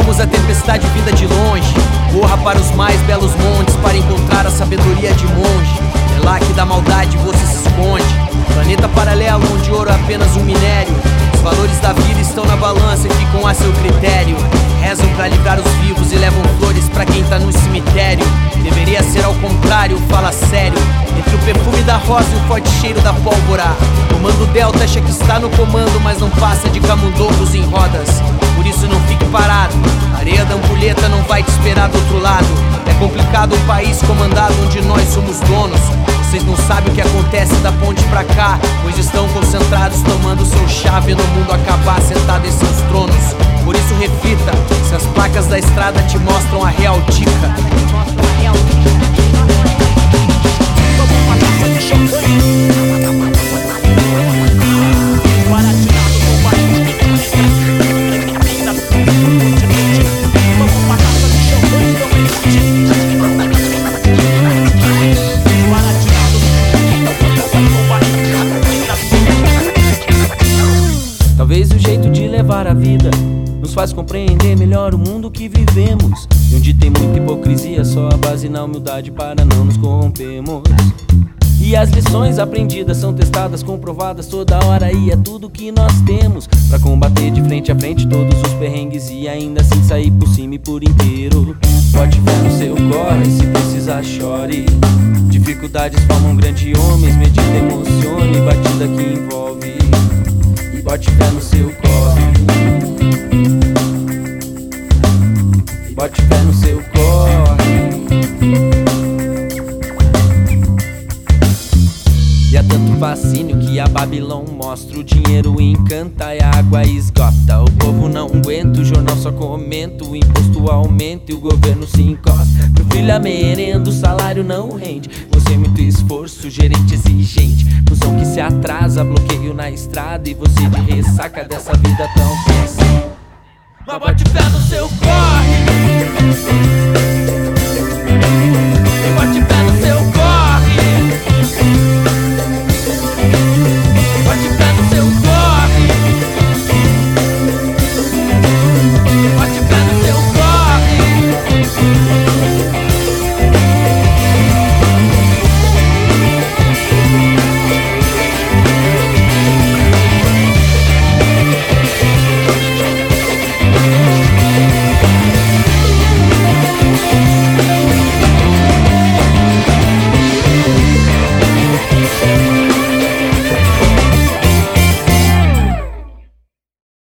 avisa a tempestade vinda de longe. Corra para os mais belos montes para encontrar a sabedoria de monge. É lá que da maldade você se esconde. Planeta paralelo onde ouro é apenas um minério. Os valores da vida estão na balança e ficam a seu critério. Rezam para livrar os vivos e levam flores para quem tá no cemitério. Deveria ser ao contrário, fala sério. Entre o perfume da rosa e o forte cheiro da pólvora. Comando Delta acha que está no comando, mas não passa de camundongos em rodas. Vai te esperar do outro lado. É complicado um país comandado onde nós somos donos. Vocês não sabem o que acontece da ponte pra cá, pois estão concentrados tomando seu chave no mundo acabar sentado em seus tronos. Por isso reflita, se as placas da estrada te mostram a real. De levar a vida nos faz compreender melhor o mundo que vivemos. E onde tem muita hipocrisia, só a base na humildade para não nos corrompermos. E as lições aprendidas são testadas, comprovadas toda hora e é tudo que nós temos Pra combater de frente a frente todos os perrengues e ainda assim sair por cima e por inteiro Bote fé no seu corre, se precisar chore Dificuldades formam grandes homens, medida fascínio que a Babilão mostra. O dinheiro encanta e a água esgota. O povo não aguenta, o jornal só comenta O imposto aumenta e o governo se encosta. Pro filho a merenda, o salário não rende. Você muito esforço, gerente exigente. Função que se atrasa, bloqueio na estrada. E você de ressaca dessa vida tão tensa Mas bote fé no seu corre